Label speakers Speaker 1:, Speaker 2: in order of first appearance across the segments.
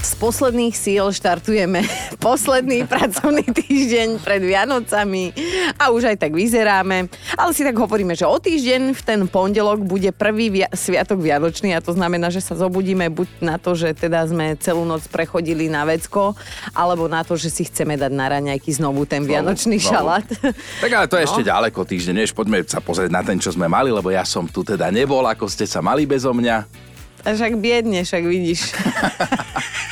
Speaker 1: Z posledných síl štartujeme posledný pracovný týždeň pred Vianocami a už aj tak vyzeráme. Ale si tak hovoríme, že o týždeň v ten pondelok bude prvý via- sviatok Vianočný a to znamená, že sa zobudíme buď na to, že teda sme celú noc prechodili na vecko, alebo na to, že si chceme dať na raňajky znovu ten Vianočný
Speaker 2: Znovu,
Speaker 1: šalát.
Speaker 2: Tak ale to je
Speaker 1: No.
Speaker 2: ešte ďaleko týždeň, než poďme sa pozrieť na ten, čo sme mali, lebo ja som tu teda nebol, ako ste sa mali bezo mňa.
Speaker 1: A však biedne, však vidíš.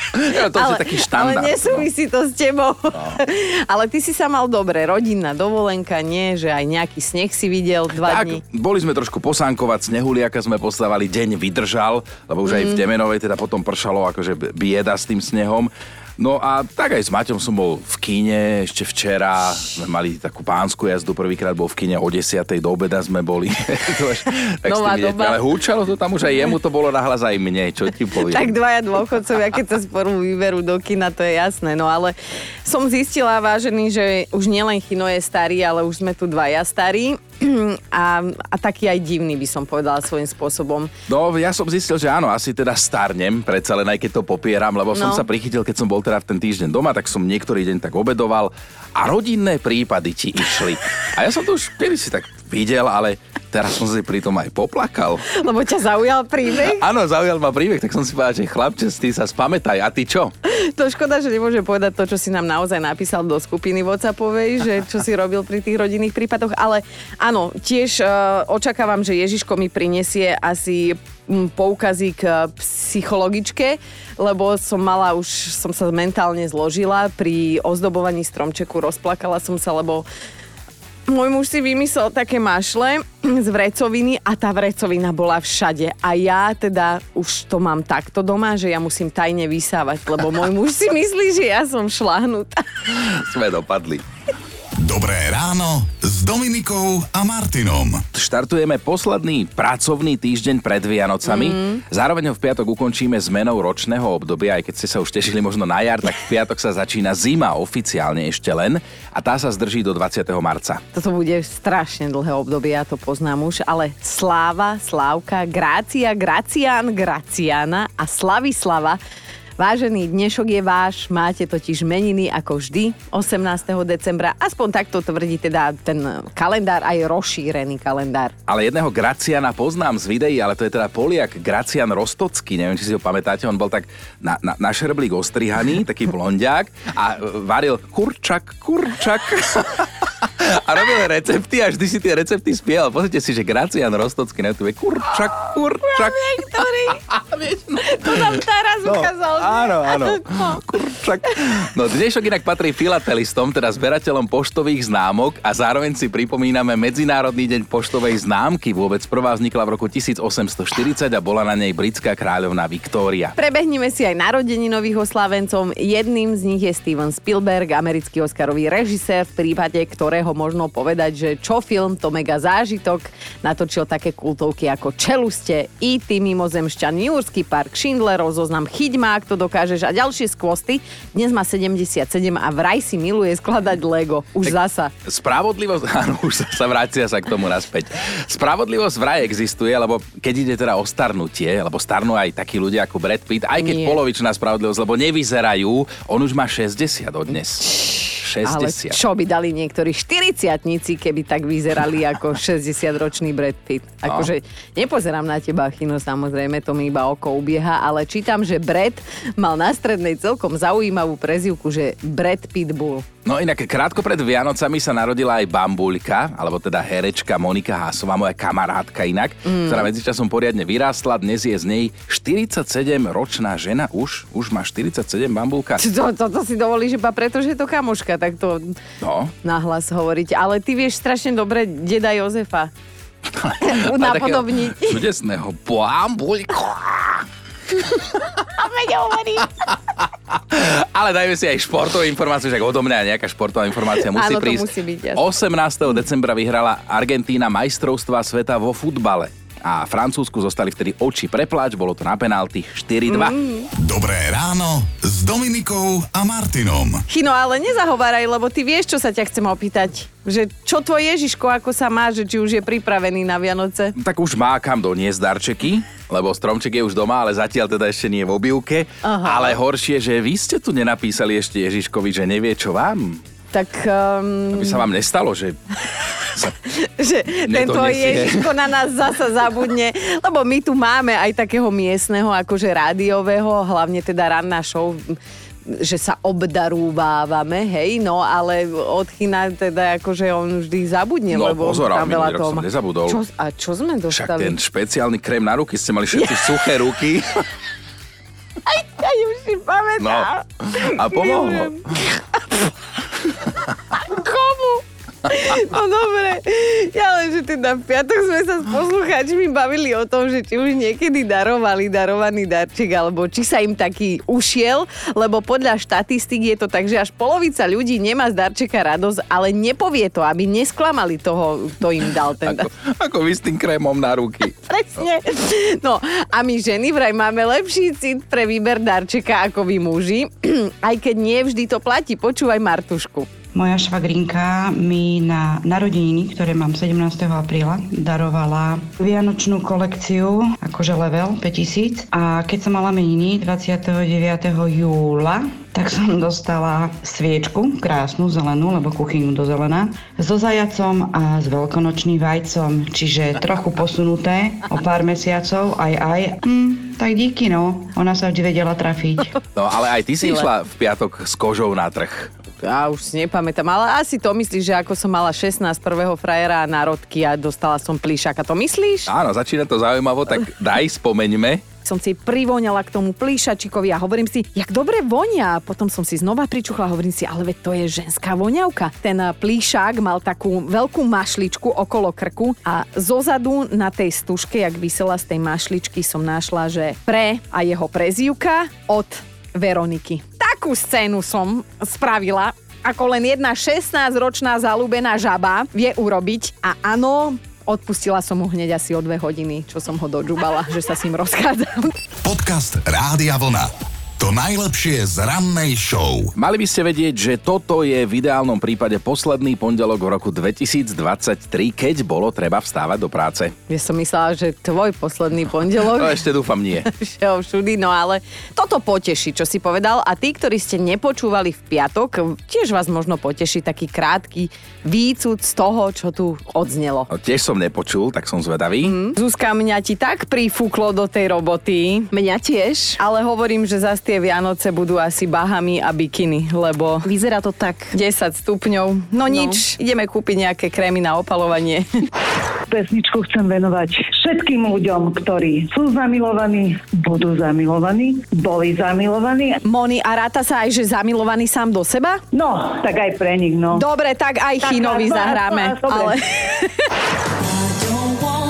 Speaker 2: Ja, to je taký štandard.
Speaker 1: ale nesúvisí to s tebou. ale ty si sa mal dobre, rodinná dovolenka, nie, že aj nejaký sneh si videl dva
Speaker 2: Tak,
Speaker 1: dní.
Speaker 2: boli sme trošku posánkovať, snehuliaka sme postavali, deň vydržal, lebo už aj
Speaker 1: Mhm.
Speaker 2: v Demenovej teda potom pršalo akože bieda s tým snehom. No a tak aj s Maťom som bol v kine, ešte včera sme mali takú pánsku jazdu, prvýkrát bol v kine o 10. do obeda sme boli. To až- tak
Speaker 1: Nová doba.
Speaker 2: ale húčalo to tam už aj jemu, to bolo nahlas aj mne, čo ti poviem.
Speaker 1: Tak dvaja dôchodcovia, keď sa spolu vyberú do kina, to je jasné. No ale som zistila, vážený, že už nielen Chino je starý, ale už sme tu dvaja starí. A, a taký aj divný by som povedala svojím spôsobom.
Speaker 2: No, ja som zistil, že áno, asi teda starnem, predsa len aj keď to popieram, lebo som
Speaker 1: No.
Speaker 2: sa prichytil, keď som bol teda v ten týždeň doma, tak som niektorý deň tak obedoval a rodinné prípady ti išli. A ja som to už kedy si tak videl, ale teraz som si pri tom aj poplakal.
Speaker 1: Lebo ťa zaujal príbeh.
Speaker 2: Áno, zaujal ma príbeh, tak som si povedal, že chlapče, ty sa spamätaj, a ty čo?
Speaker 1: To škoda, že nemôže povedať to, čo si nám naozaj napísal do skupiny WhatsAppovej, že čo si robil pri tých rodinných prípadoch, ale áno, tiež uh, očakávam, že Ježiško mi prinesie asi mm, poukazík k psychologičke, lebo som mala už, som sa mentálne zložila pri ozdobovaní stromčeku, rozplakala som sa, lebo môj muž si vymyslel také mašle z vrecoviny a tá vrecovina bola všade. A ja teda už to mám takto doma, že ja musím tajne vysávať, lebo môj muž si myslí, že ja som šlahnutá.
Speaker 2: Sme dopadli.
Speaker 3: Dobré ráno s Dominikou a Martinom.
Speaker 2: Štartujeme posledný pracovný týždeň pred Vianocami. Mm. Zároveň ho v piatok ukončíme zmenou ročného obdobia, aj keď ste sa už tešili možno na jar, tak v piatok sa začína zima oficiálne ešte len a tá sa zdrží do 20. marca.
Speaker 1: Toto bude strašne dlhé obdobie, ja to poznám už, ale Sláva, Slávka, Grácia, Gracián, Graciana a Slavislava Vážený, dnešok je váš, máte totiž meniny ako vždy 18. decembra, aspoň takto tvrdí teda ten kalendár, aj rozšírený kalendár.
Speaker 2: Ale jedného Graciana poznám z videí, ale to je teda Poliak Gracian Rostocký, neviem, či si ho pamätáte, on bol tak na, na, na šerblík ostrihaný, taký blondiak a varil kurčak, kurčak. A robil recepty a vždy si tie recepty spieval. Pozrite si, že Gracian Rostocký na YouTube. Kurčak, kurčak.
Speaker 1: Ktorý?
Speaker 2: Vieš, no.
Speaker 1: To nám teraz ukázal. že?
Speaker 2: áno, áno.
Speaker 1: No.
Speaker 2: Kurčak. No dnešok inak patrí filatelistom, teda zberateľom poštových známok a zároveň si pripomíname Medzinárodný deň poštovej známky. Vôbec prvá vznikla v roku 1840 a bola na nej britská kráľovná Viktória.
Speaker 1: Prebehneme si aj narodeninových oslávencom. Jedným z nich je Steven Spielberg, americký Oscarový režisér, v prípade ktorého možno povedať, že čo film to mega zážitok. Natočil také kultovky ako Čeluste, E.T. Mimozemšťan, New Yorkský park, Schindlerov zoznam, Chyť ma, ak to dokážeš a ďalšie skvosty. Dnes má 77 a vraj si miluje skladať Lego. Už zasa.
Speaker 2: Spravodlivosť, áno, už sa, vracia sa k tomu naspäť. Spravodlivosť vraj existuje, lebo keď ide teda o starnutie, lebo starnú aj takí ľudia ako Brad Pitt, aj keď
Speaker 1: Nie.
Speaker 2: polovičná spravodlivosť, lebo nevyzerajú, on už má 60 od dnes.
Speaker 1: Ale
Speaker 2: 60.
Speaker 1: čo by dali niektorí 40 keby tak vyzerali ako 60-ročný Brad Pitt.
Speaker 2: No.
Speaker 1: Akože nepozerám na teba, Chino, samozrejme, to mi iba oko ubieha, ale čítam, že Brad mal na strednej celkom zaujímavú prezivku, že Brad Pitbull.
Speaker 2: No inak krátko pred Vianocami sa narodila aj bambulka, alebo teda herečka Monika Hásová, moja kamarátka inak, mm. ktorá medzičasom poriadne vyrástla. Dnes je z nej 47-ročná žena, už, už má 47 bambulka.
Speaker 1: To, to, to si dovolíš iba preto, že je to kamoška, tak to
Speaker 2: No,
Speaker 1: nahlas hovoriť. Ale ty vieš strašne dobre deda Jozefa. Napodobniť.
Speaker 2: Čudesného bambulka.
Speaker 1: A veď hovorí.
Speaker 2: Ale dajme si aj športovú informáciu, že odo mňa nejaká športová informácia musí
Speaker 1: Áno,
Speaker 2: prísť.
Speaker 1: musí byť, jasné.
Speaker 2: 18. decembra vyhrala Argentína majstrovstva sveta vo futbale. A Francúzsku zostali vtedy oči preplač, bolo to na penalty 4-2. Mm.
Speaker 3: Dobré ráno s Dominikou a Martinom.
Speaker 1: Chino, ale nezahováraj, lebo ty vieš, čo sa ťa chcem opýtať. Že čo tvoj Ježiško, ako sa má, že či už je pripravený na Vianoce?
Speaker 2: Tak už má kam doniesť darčeky, lebo stromček je už doma, ale zatiaľ teda ešte nie v obývke.
Speaker 1: Aha.
Speaker 2: Ale horšie, že vy ste tu nenapísali ešte Ježiškovi, že nevie, čo vám.
Speaker 1: Tak um,
Speaker 2: Aby sa vám nestalo, že
Speaker 1: že ten tvoj
Speaker 2: Nedonesie.
Speaker 1: Ježiško na nás zasa zabudne, lebo my tu máme aj takého miestneho, akože rádiového, hlavne teda ranná show, že sa obdarúvávame, hej, no ale od China teda akože on vždy zabudne,
Speaker 2: No,
Speaker 1: lebo
Speaker 2: pozor,
Speaker 1: tam veľa toho
Speaker 2: som nezabudol.
Speaker 1: Čo, a čo sme
Speaker 2: však
Speaker 1: dostali?
Speaker 2: ten špeciálny krém na ruky ste mali všetci suché ruky.
Speaker 1: Ja už si
Speaker 2: No,
Speaker 1: pamätám.
Speaker 2: a pomohlo.
Speaker 1: No dobre, ja len, že teda v piatok sme sa s poslucháčmi bavili o tom, že či už niekedy darovali darovaný darček, alebo či sa im taký ušiel, lebo podľa štatistík je to tak, že až polovica ľudí nemá z darčeka radosť, ale nepovie to, aby nesklamali toho, kto im dal ten
Speaker 2: Ako,
Speaker 1: dar.
Speaker 2: ako vy s tým krémom na ruky.
Speaker 1: Presne. No a my ženy vraj máme lepší cit pre výber darčeka ako vy muži, aj keď nie vždy to platí. Počúvaj Martušku.
Speaker 4: Moja švagrinka mi na narodeniny, ktoré mám 17. apríla, darovala vianočnú kolekciu, akože level 5000. A keď som mala meniny 29. júla, tak som dostala sviečku, krásnu, zelenú, lebo kuchyňu do zelená, so zajacom a s veľkonočným vajcom, čiže trochu posunuté o pár mesiacov, aj aj. Hm, tak díky no, ona sa vždy vedela trafiť.
Speaker 2: No ale aj ty si išla v piatok s kožou na trh.
Speaker 1: Ja už si nepamätám, ale asi to myslíš, že ako som mala 16 prvého frajera národky a dostala som plíšaka. To myslíš?
Speaker 2: Áno, začína to zaujímavo, tak daj, spomeňme.
Speaker 1: Som si privoňala k tomu plíšačikovi a hovorím si, jak dobre vonia. Potom som si znova pričuchla a hovorím si, ale veď to je ženská voňavka. Ten plíšák mal takú veľkú mašličku okolo krku a zozadu na tej stužke, jak vysela z tej mašličky, som našla, že pre a jeho prezývka od Veroniky. Takú scénu som spravila, ako len jedna 16-ročná zalúbená žaba vie urobiť. A áno, odpustila som mu hneď asi o dve hodiny, čo som ho dožubala, že sa s ním rozchádzam.
Speaker 3: Podcast Rádia Vlna. To najlepšie z rannej show.
Speaker 2: Mali by ste vedieť, že toto je v ideálnom prípade posledný pondelok v roku 2023, keď bolo treba vstávať do práce.
Speaker 1: Ja som myslela, že tvoj posledný pondelok.
Speaker 2: No ešte dúfam nie.
Speaker 1: Všeho všudy, no ale toto poteší, čo si povedal. A tí, ktorí ste nepočúvali v piatok, tiež vás možno poteší taký krátky výcud z toho, čo tu odznelo.
Speaker 2: No, tiež som nepočul, tak som zvedavý. Mm.
Speaker 1: Zuzka, mňa ti tak prifúklo do tej roboty. Mňa tiež. Ale hovorím, že zase tie Vianoce budú asi bahami a bikiny, lebo
Speaker 5: Vyzerá to tak.
Speaker 1: 10 stupňov. No, nič, ideme kúpiť nejaké krémy na opalovanie.
Speaker 6: Pesničku chcem venovať všetkým ľuďom, ktorí sú zamilovaní, budú zamilovaní, boli zamilovaní.
Speaker 1: Moni, a ráta sa aj, že zamilovaný sám do seba?
Speaker 6: No, tak aj pre nich, no.
Speaker 1: Dobre, tak aj
Speaker 6: Tak,
Speaker 1: Chinovi
Speaker 6: tak,
Speaker 1: zahráme.
Speaker 6: dobre.
Speaker 1: Ale...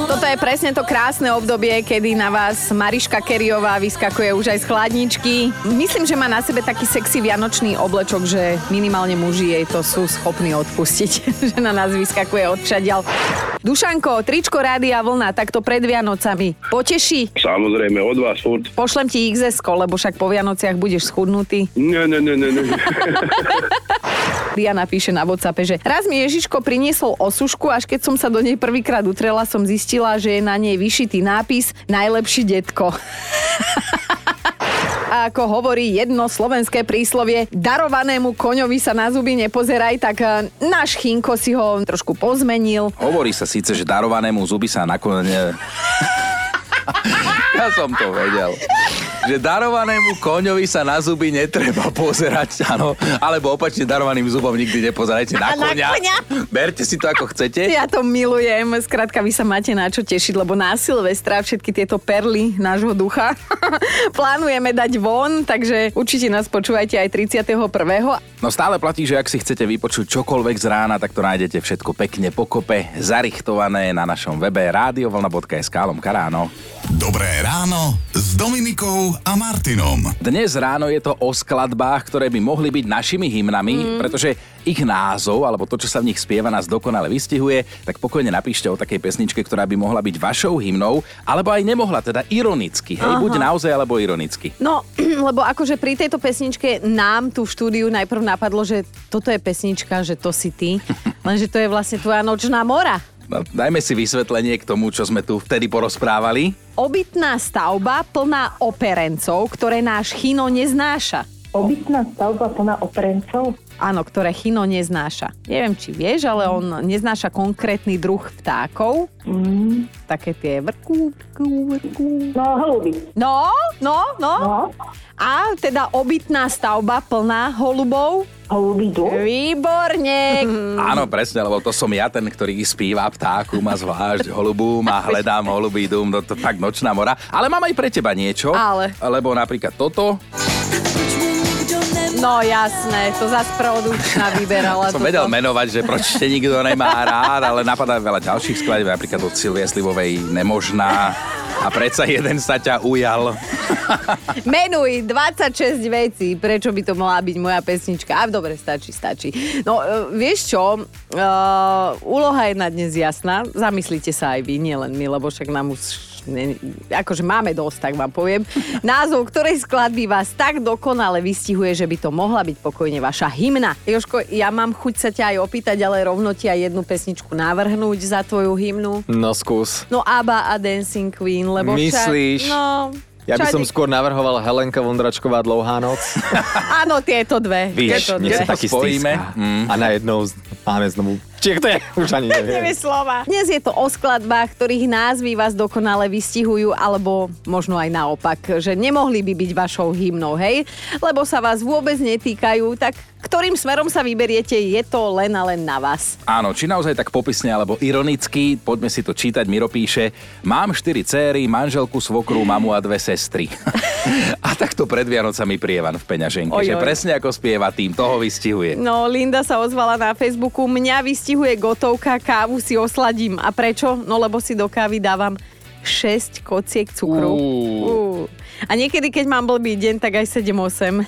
Speaker 1: Toto je presne to krásne obdobie, kedy na vás Mariška Keriová vyskakuje už aj z chladničky. Myslím, že má na sebe taký sexy vianočný oblečok, že minimálne muži jej to sú schopní odpustiť, že na nás vyskakuje odčadial. Dušanko, tričko Rádia Vlna, takto pred Vianocami. Poteší?
Speaker 7: Samozrejme, od vás furt.
Speaker 1: Pošlem ti xs lebo však po Vianociach budeš schudnutý.
Speaker 7: Nie, nie, nie, nie. nie.
Speaker 1: Diana píše na WhatsAppe, že raz mi Ježiško priniesol osušku, až keď som sa do nej prvýkrát utrela, som zistila, že je na nej vyšitý nápis Najlepší detko. A ako hovorí jedno slovenské príslovie, darovanému koňovi sa na zuby nepozeraj, tak eh, náš Chinko si ho trošku pozmenil.
Speaker 2: Hovorí sa síce, že darovanému zuby sa nakoniec... ja som to vedel. Že darovanému koňovi sa na zuby netreba pozerať, áno. Alebo opačne darovaným zubom nikdy nepozerajte na
Speaker 1: na
Speaker 2: koňa.
Speaker 1: koňa?
Speaker 2: Berte si to ako chcete.
Speaker 1: Ja to milujem, skrátka vy sa máte na čo tešiť, lebo na Silvestra všetky tieto perly nášho ducha plánujeme dať von, takže určite nás počúvajte aj 31.
Speaker 2: No stále platí, že ak si chcete vypočuť čokoľvek z rána, tak to nájdete všetko pekne pokope, zarichtované na našom webe radiovlna.sk lomka ráno.
Speaker 3: Dobré ráno s Dominikou a Martinom.
Speaker 2: Dnes ráno je to o skladbách, ktoré by mohli byť našimi hymnami, mm. pretože ich názov, alebo to, čo sa v nich spieva, nás dokonale vystihuje, tak pokojne napíšte o takej pesničke, ktorá by mohla byť vašou hymnou, alebo aj nemohla, teda ironicky. Hej,
Speaker 1: Aha.
Speaker 2: buď naozaj, alebo ironicky.
Speaker 1: No, lebo akože pri tejto pesničke nám tu v štúdiu najprv napadlo, že toto je pesnička, že to si ty, lenže to je vlastne tvoja nočná mora.
Speaker 2: No, dajme si vysvetlenie k tomu, čo sme tu vtedy porozprávali.
Speaker 1: Obytná stavba plná operencov, ktoré náš chino neznáša.
Speaker 6: Obytná stavba plná operencov?
Speaker 1: Áno, ktoré chino neznáša. Neviem, či vieš, ale on neznáša konkrétny druh vtákov.
Speaker 6: Mm.
Speaker 1: Také tie vrkú, vrkú, vrkú.
Speaker 6: No, holuby.
Speaker 1: No, no, no.
Speaker 6: No,
Speaker 1: A teda obytná stavba plná holubov.
Speaker 6: holubý duch.
Speaker 1: Výborne.
Speaker 2: Áno, presne, lebo to som ja ten, ktorý spíva ptáku, má zvlášť holubú, má hledám holubý to, to fakt nočná mora. Ale mám aj pre teba niečo.
Speaker 1: Ale.
Speaker 2: Lebo napríklad toto,
Speaker 1: No jasné, to zase produkčná vyberala.
Speaker 2: som vedel menovať, že proč nikto nemá rád, ale napadá veľa ďalších skladieb, napríklad od Silvie Slivovej Nemožná. A predsa jeden sa ťa ujal.
Speaker 1: Menuj 26 vecí, prečo by to mohla byť moja pesnička. A dobre, stačí, stačí. No, e, vieš čo, uh, úloha je na dnes jasná. Zamyslite sa aj vy, nielen my, lebo však nám už ne, akože máme dosť, tak vám poviem. Názov ktorej skladby vás tak dokonale vystihuje, že by to mohla byť pokojne vaša hymna. Joško, ja mám chuť sa ťa aj opýtať, ale rovno ti aj jednu pesničku navrhnúť za tvoju hymnu.
Speaker 5: No skús.
Speaker 1: No ABBA a Dancing Queen, lebo
Speaker 5: Myslíš?
Speaker 1: Však, no,
Speaker 5: Ja by som skôr navrhoval Helenka Vondračková Dlouhá noc.
Speaker 1: Áno, tieto dve.
Speaker 2: Víš,
Speaker 1: tieto dve.
Speaker 5: sa taký
Speaker 2: spojíme. Mm.
Speaker 5: A najednou z- máme znovu... Či to je? Už ani neviem.
Speaker 1: Nevie slova. Dnes je to o skladbách, ktorých názvy vás dokonale vystihujú, alebo možno aj naopak, že nemohli by byť vašou hymnou, hej? Lebo sa vás vôbec netýkajú, tak ktorým smerom sa vyberiete, je to len a len na vás.
Speaker 2: Áno, či naozaj tak popisne alebo ironicky, poďme si to čítať, Miro píše, mám štyri céry, manželku, svokru, mamu a dve sestry. a takto pred Vianocami prievan v peňaženke,
Speaker 1: Oj,
Speaker 2: že
Speaker 1: oj.
Speaker 2: presne ako spieva tým, toho vystihuje.
Speaker 1: No, Linda sa ozvala na Facebooku, mňa vystihuje gotovka, kávu si osladím. A prečo? No, lebo si do kávy dávam 6 kociek cukru. Uh. A niekedy, keď mám blbý deň, tak aj 7-8.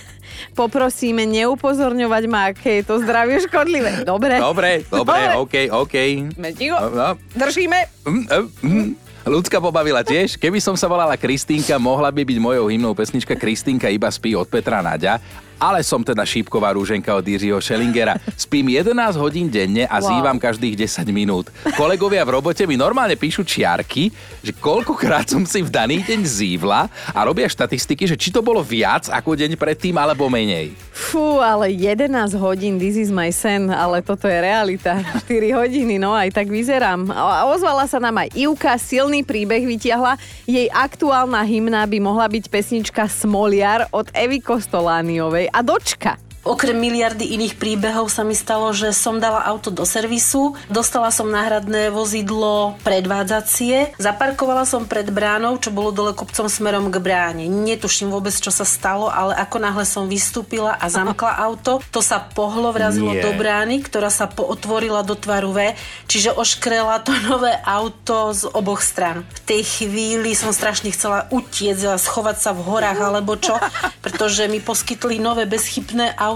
Speaker 1: Poprosíme neupozorňovať ma, aké je to zdravie škodlivé. Dobre.
Speaker 2: Dobre, dobre, OK, OK.
Speaker 1: Sme ticho.
Speaker 2: No, no.
Speaker 1: Držíme.
Speaker 2: Mm, mm, mm. Ľudská pobavila tiež. Keby som sa volala Kristínka, mohla by byť mojou hymnou pesnička Kristínka iba spí od Petra Naďa. Ale som teda šípková rúženka od Jiřího Schellingera. Spím 11 hodín denne a
Speaker 1: Wow.
Speaker 2: zývam každých 10 minút. Kolegovia v robote mi normálne píšu čiarky, že koľkokrát som si v daný deň zývla a robia štatistiky, že či to bolo viac ako deň predtým alebo menej.
Speaker 1: Fú, ale 11 hodín, this is my sen, ale toto je realita. 4 hodiny, no aj tak vyzerám. A ozvala sa nám aj Ivka, silný príbeh vytiahla. Jej aktuálna hymna by mohla byť pesnička Smoliar od Evy Kostolániovej a dočka.
Speaker 8: Okrem miliardy iných príbehov sa mi stalo, že som dala auto do servisu, dostala som náhradné vozidlo predvádzacie, zaparkovala som pred bránou, čo bolo dole kopcom smerom k bráne. Netuším vôbec, čo sa stalo, ale ako náhle som vystúpila a zamkla auto, to sa pohlo, vrazilo
Speaker 2: Nie.
Speaker 8: do brány, ktorá sa pootvorila do tvaru V, čiže oškrela to nové auto z oboch stran. V tej chvíli som strašne chcela utiecť a schovať sa v horách alebo čo, pretože mi poskytli nové bezchybné auto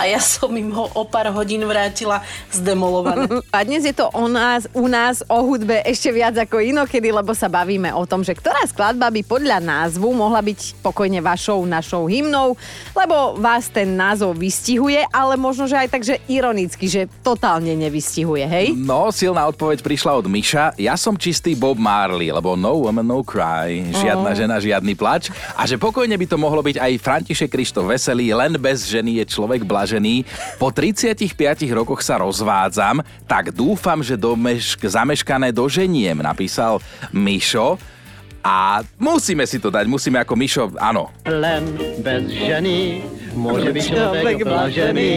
Speaker 8: a ja som im ho o pár hodín vrátila zdemolované.
Speaker 1: A dnes je to o nás, u nás o hudbe ešte viac ako inokedy, lebo sa bavíme o tom, že ktorá skladba by podľa názvu mohla byť pokojne vašou, našou hymnou, lebo vás ten názov vystihuje, ale možno, že aj tak, že ironicky, že totálne nevystihuje, hej?
Speaker 2: No, silná odpoveď prišla od Miša. Ja som čistý Bob Marley, lebo no woman, no cry. Žiadna žena, žiadny plač. A že pokojne by to mohlo byť aj František Krištof Veselý, len bez ženy je človek blažený. Po 35 rokoch sa rozvádzam, tak dúfam, že domeš- zameškané doženiem, napísal Mišo. A musíme si to dať, musíme ako Mišo, áno.
Speaker 9: Len bez ženy môže byť človek blažený.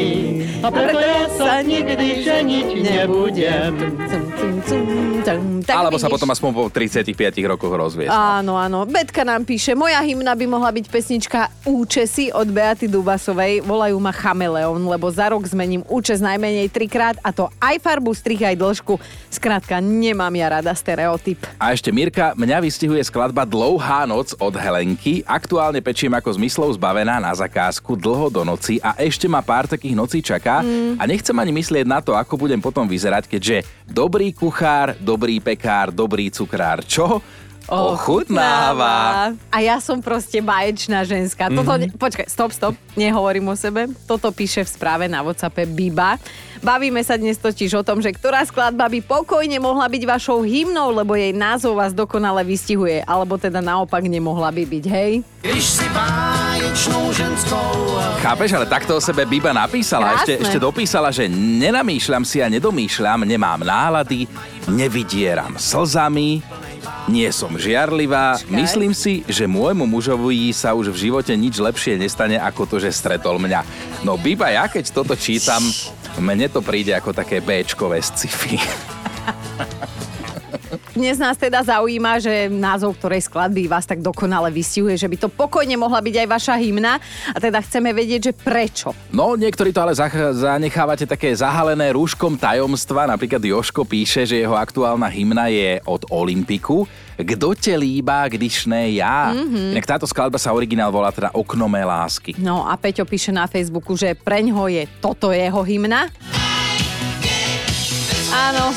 Speaker 9: A preto ja sa nikdy ženiť nebudem.
Speaker 1: Tak
Speaker 2: Alebo sa potom aspoň po 35 rokoch rozviesť.
Speaker 1: Áno, áno. Betka nám píše, moja hymna by mohla byť pesnička Účesy od Beaty Dubasovej. Volajú ma Chameleon, lebo za rok zmením účes najmenej trikrát a to aj farbu, strih, aj dĺžku. Skrátka, nemám ja rada stereotyp.
Speaker 2: A ešte Mirka, mňa vystihuje skladba Dlouhá noc od Helenky. Aktuálne pečiem ako zmyslov zbavená na zakázku dlho do noci a ešte ma pár takých nocí čaká a nechcem ani myslieť na to, ako budem potom vyzerať, keďže dobrý kuchár, dobrý pekár, dobrý cukrár. Čo? Ochutnáva.
Speaker 1: A ja som proste baječná ženská. Toto, ne- počkaj, stop, stop, nehovorím o sebe. Toto píše v správe na WhatsAppe Biba. Bavíme sa dnes totiž o tom, že ktorá skladba by pokojne mohla byť vašou hymnou, lebo jej názov vás dokonale vystihuje. Alebo teda naopak nemohla by byť, hej?
Speaker 2: Chápeš, ale takto o sebe Biba napísala.
Speaker 1: Krásne.
Speaker 2: Ešte, ešte dopísala, že nenamýšľam si a nedomýšľam, nemám nálady, nevydieram slzami, nie som žiarlivá. Myslím si, že môjmu mužovi sa už v živote nič lepšie nestane, ako to, že stretol mňa. No Biba, ja keď toto čítam, mne to príde ako také Bčkové sci-fi.
Speaker 1: Dnes nás teda zaujíma, že názov ktorej skladby vás tak dokonale vystihuje, že by to pokojne mohla byť aj vaša hymna a teda chceme vedieť, že prečo.
Speaker 2: No, niektorí to ale zach- zanechávate také zahalené rúškom tajomstva. Napríklad Joško píše, že jeho aktuálna hymna je od Olympiku. Kdo te líba, když ne ja? Mm-hmm. Inak táto skladba sa originál volá teda Okno mé lásky.
Speaker 1: No a Peťo píše na Facebooku, že preňho je toto jeho hymna. Áno.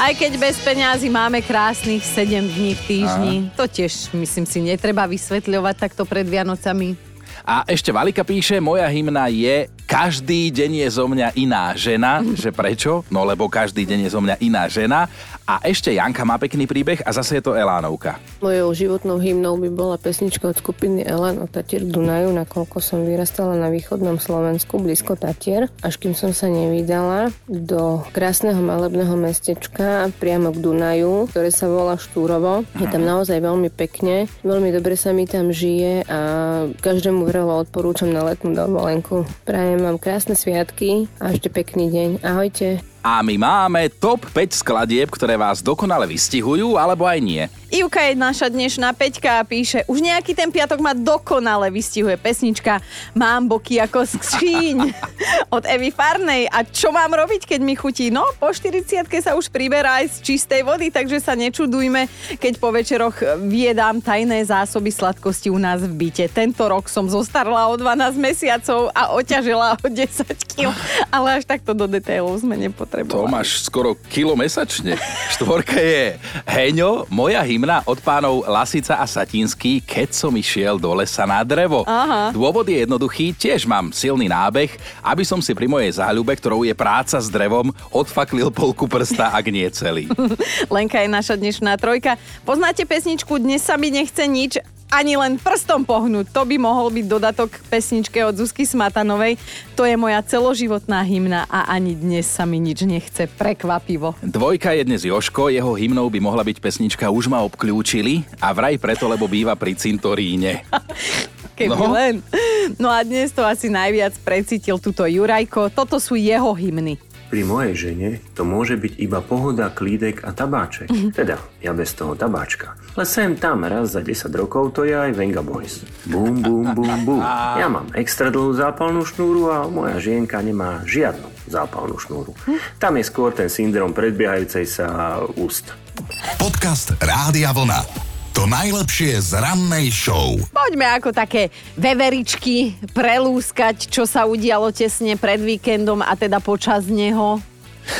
Speaker 1: Aj keď bez peňazí máme krásnych 7 dní v týždni. To tiež, myslím si, netreba vysvetľovať takto pred Vianocami.
Speaker 2: A ešte Valika píše, moja hymna je Každý deň je zo mňa iná žena. Že prečo? No lebo každý deň je zo mňa iná žena. A ešte Janka má pekný príbeh a zase je to Elánovka.
Speaker 10: Mojou životnou hymnou by bola pesnička od skupiny Elan o Tatier Dunaju, nakoľko som vyrastala na východnom Slovensku, blízko Tatier, až kým som sa nevydala do krásneho malebného mestečka priamo k Dunaju, ktoré sa volá Štúrovo. Je tam naozaj veľmi pekne, veľmi dobre sa mi tam žije a každému vrelo odporúčam na letnú dovolenku. Prajem vám krásne sviatky a ešte pekný deň. Ahojte.
Speaker 2: A my máme top 5 skladieb, ktoré vás dokonale vystihujú, alebo aj nie.
Speaker 1: Ivka je naša dnešná Peťka a píše, už nejaký ten piatok ma dokonale vystihuje pesnička Mám boky ako skříň od Evy Farnej. A čo mám robiť, keď mi chutí? No, po 40 sa už priberá aj z čistej vody, takže sa nečudujme, keď po večeroch viedám tajné zásoby sladkosti u nás v byte. Tento rok som zostarla o 12 mesiacov a oťažila o 10 kg, ale až takto do detailov sme nepotrebovali.
Speaker 2: To máš skoro kilo mesačne. Štvorka je Heňo, moja hymna od pánov Lasica a Satinský, keď som išiel do lesa na drevo.
Speaker 1: Aha.
Speaker 2: Dôvod je jednoduchý, tiež mám silný nábeh, aby som si pri mojej záľube, ktorou je práca s drevom, odfaklil polku prsta, ak nie celý.
Speaker 1: Lenka je naša dnešná trojka. Poznáte pesničku Dnes sa mi nechce nič, ani len prstom pohnúť. To by mohol byť dodatok k pesničke od Zuzky Smatanovej. To je moja celoživotná hymna a ani dnes sa mi nič nechce. Prekvapivo.
Speaker 2: Dvojka je dnes Joško, jeho hymnou by mohla byť pesnička Už ma obklúčili a vraj preto, lebo býva pri cintoríne.
Speaker 1: Keby
Speaker 2: No.
Speaker 1: len. No a dnes to asi najviac precítil túto Jurajko. Toto sú jeho hymny.
Speaker 11: Pri mojej žene to môže byť iba pohoda, klídek a tabáček. Teda, ja bez toho tabáčka. Ale sem tam raz za 10 rokov to je aj Venga Boys. Bum, bum, bum, bum. Ja mám extra dlhú zápalnú šnúru a moja žienka nemá žiadnu zápalnú šnúru. Tam je skôr ten syndrom predbiehajúcej sa úst.
Speaker 3: Podcast Rádia Vlna. To najlepšie z rannej show.
Speaker 1: Poďme ako také veveričky prelúskať, čo sa udialo tesne pred víkendom a teda počas neho.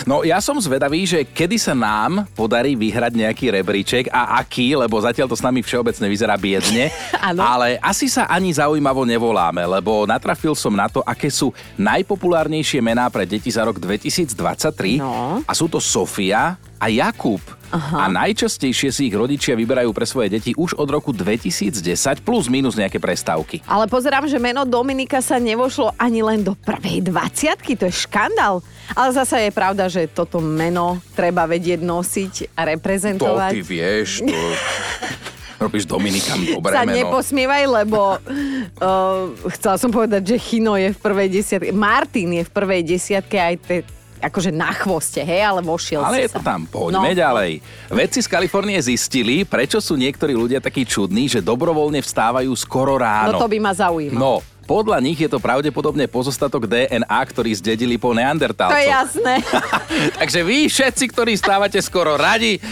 Speaker 2: No ja som zvedavý, že kedy sa nám podarí vyhrať nejaký rebríček a aký, lebo zatiaľ to s nami všeobecne vyzerá biedne. Ale asi sa ani zaujímavo nevoláme, lebo natrafil som na to, aké sú najpopulárnejšie mená pre deti za rok 2023.
Speaker 1: No.
Speaker 2: A sú to Sofia a Jakub. A najčastejšie si ich rodičia vyberajú pre svoje deti už od roku 2010 plus minus nejaké prestávky.
Speaker 1: Ale pozerám, že meno Dominika sa nevošlo ani len do prvej dvaciatky, to je škandál. Ale zasa je pravda, že toto meno treba vedieť nosiť a reprezentovať.
Speaker 2: vieš. To... Robíš Dominikam dobré
Speaker 1: sa
Speaker 2: meno.
Speaker 1: neposmievaj, lebo uh, chcela som povedať, že Chino je v prvej desiatke, Martin je v prvej desiatke aj te, akože na chvoste, hej, ale vošiel
Speaker 2: Ale
Speaker 1: si
Speaker 2: je
Speaker 1: sa.
Speaker 2: to tam, poďme
Speaker 1: No.
Speaker 2: ďalej. Vedci z Kalifornie zistili, prečo sú niektorí ľudia takí čudní, že dobrovoľne vstávajú skoro ráno.
Speaker 1: No to by ma zaujímalo.
Speaker 2: No, podľa nich je to pravdepodobne pozostatok DNA, ktorý zdedili po neandertálcoch.
Speaker 1: To je jasné.
Speaker 2: Takže vy všetci, ktorí stávate skoro radi,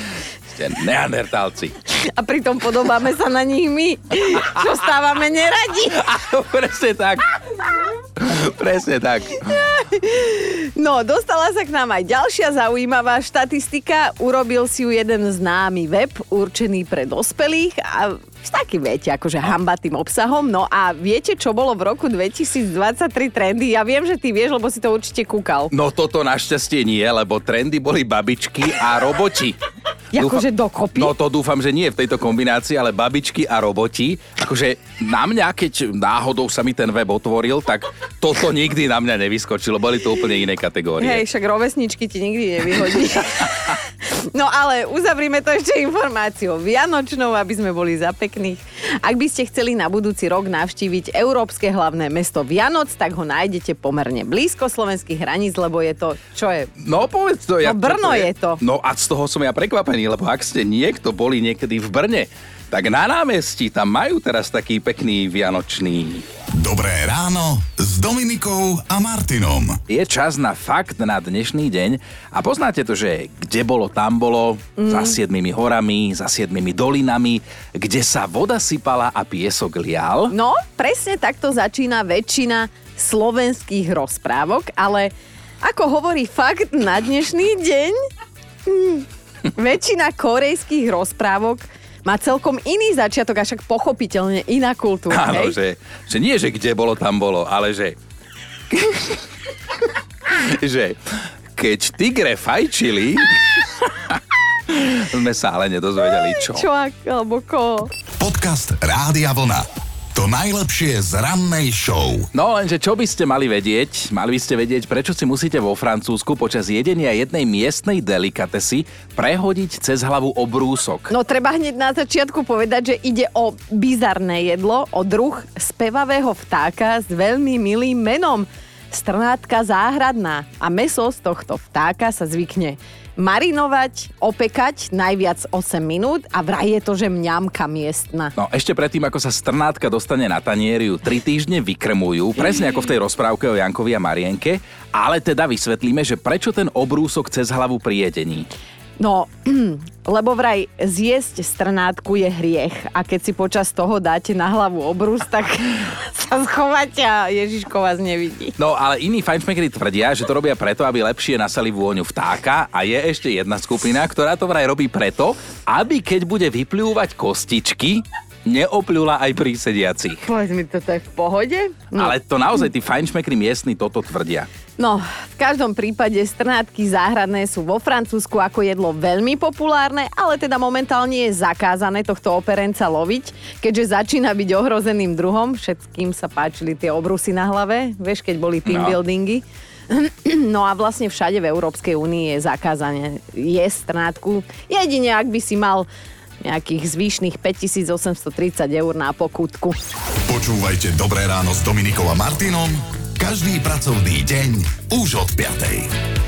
Speaker 2: ste neandertálci.
Speaker 1: A pritom podobáme sa na nich my, čo stávame neradi.
Speaker 2: Presne tak. Presne tak.
Speaker 1: No, dostala sa k nám aj ďalšia zaujímavá štatistika. Urobil si ju jeden známy web určený pre dospelých a s takým viete, akože hambatým obsahom. No a viete, čo bolo v roku 2023 trendy? Ja viem, že ty vieš, lebo si to určite kúkal.
Speaker 2: No toto našťastie nie, lebo trendy boli babičky a roboti.
Speaker 1: Akože dokopy?
Speaker 2: No to dúfam, že nie v tejto kombinácii, ale babičky a roboti. Akože na mňa, keď náhodou sa mi ten web otvoril, tak toto nikdy na mňa nevyskočilo. Boli to úplne iné kategórie.
Speaker 1: Hej, však rovesničky ti nikdy nevyhodí. no ale uzavrime to ešte informáciou Vianočnou, aby sme boli za pekných. Ak by ste chceli na budúci rok navštíviť Európske hlavné mesto Vianoc, tak ho nájdete pomerne blízko slovenských hraníc, lebo je to, čo je?
Speaker 2: No povedz to.
Speaker 1: No, Brno
Speaker 2: čo
Speaker 1: je to.
Speaker 2: No a z toho som ja prekvapený, lebo ak ste niekto boli niekedy v Brne, tak na námestí tam majú teraz taký pekný vianočný
Speaker 3: Dobré ráno s Dominikou a Martinom.
Speaker 2: Je čas na fakt na dnešný deň a poznáte to, že kde bolo, tam bolo, mm. za siedmými horami, za siedmými dolinami, kde sa voda sypala a piesok lial.
Speaker 1: No, presne takto začína väčšina slovenských rozprávok, ale ako hovorí fakt na dnešný deň, hm, väčšina korejských rozprávok má celkom iný začiatok a však pochopiteľne iná kultúra.
Speaker 2: Áno,
Speaker 1: hej?
Speaker 2: že, že nie, že kde bolo, tam bolo, ale že... že keď tigre fajčili... sme sa ale nedozvedeli čo.
Speaker 1: Čo ak- alebo ko?
Speaker 3: Podcast Rádia Vlna. To najlepšie z rannej show.
Speaker 2: No lenže čo by ste mali vedieť? Mali by ste vedieť, prečo si musíte vo Francúzsku počas jedenia jednej miestnej delikatesy prehodiť cez hlavu obrúsok.
Speaker 1: No treba hneď na začiatku povedať, že ide o bizarné jedlo, o druh spevavého vtáka s veľmi milým menom. Strnátka záhradná a meso z tohto vtáka sa zvykne marinovať, opekať najviac 8 minút a vraj je to, že mňamka miestna.
Speaker 2: No ešte predtým, ako sa strnátka dostane na tanieri, ju tri týždne vykrmujú, presne ako v tej rozprávke o Jankovi a Marienke, ale teda vysvetlíme, že prečo ten obrúsok cez hlavu pri jedení.
Speaker 1: No, lebo vraj zjesť strnátku je hriech a keď si počas toho dáte na hlavu obrus, tak sa schovate a Ježiško vás nevidí.
Speaker 2: No ale iní fajnšmekeri tvrdia, že to robia preto, aby lepšie nasali vôňu vtáka a je ešte jedna skupina, ktorá to vraj robí preto, aby keď bude vyplúvať kostičky, neopľula aj pri sediacich.
Speaker 1: Povedz mi, toto je v pohode? No.
Speaker 2: Ale to naozaj tí fajnšmekri miestni toto tvrdia.
Speaker 1: No, v každom prípade strnátky záhradné sú vo Francúzsku ako jedlo veľmi populárne, ale teda momentálne je zakázané tohto operenca loviť, keďže začína byť ohrozeným druhom. Všetkým sa páčili tie obrusy na hlave, vieš, keď boli team
Speaker 2: No.
Speaker 1: buildingy. No a vlastne všade v Európskej únii je zakázané jesť strnátku. Jedine, ak by si mal nejakých zvyšných 5830 eur na pokutku.
Speaker 3: Počúvajte Dobré ráno s Dominikou a Martinom každý pracovný deň už od 5.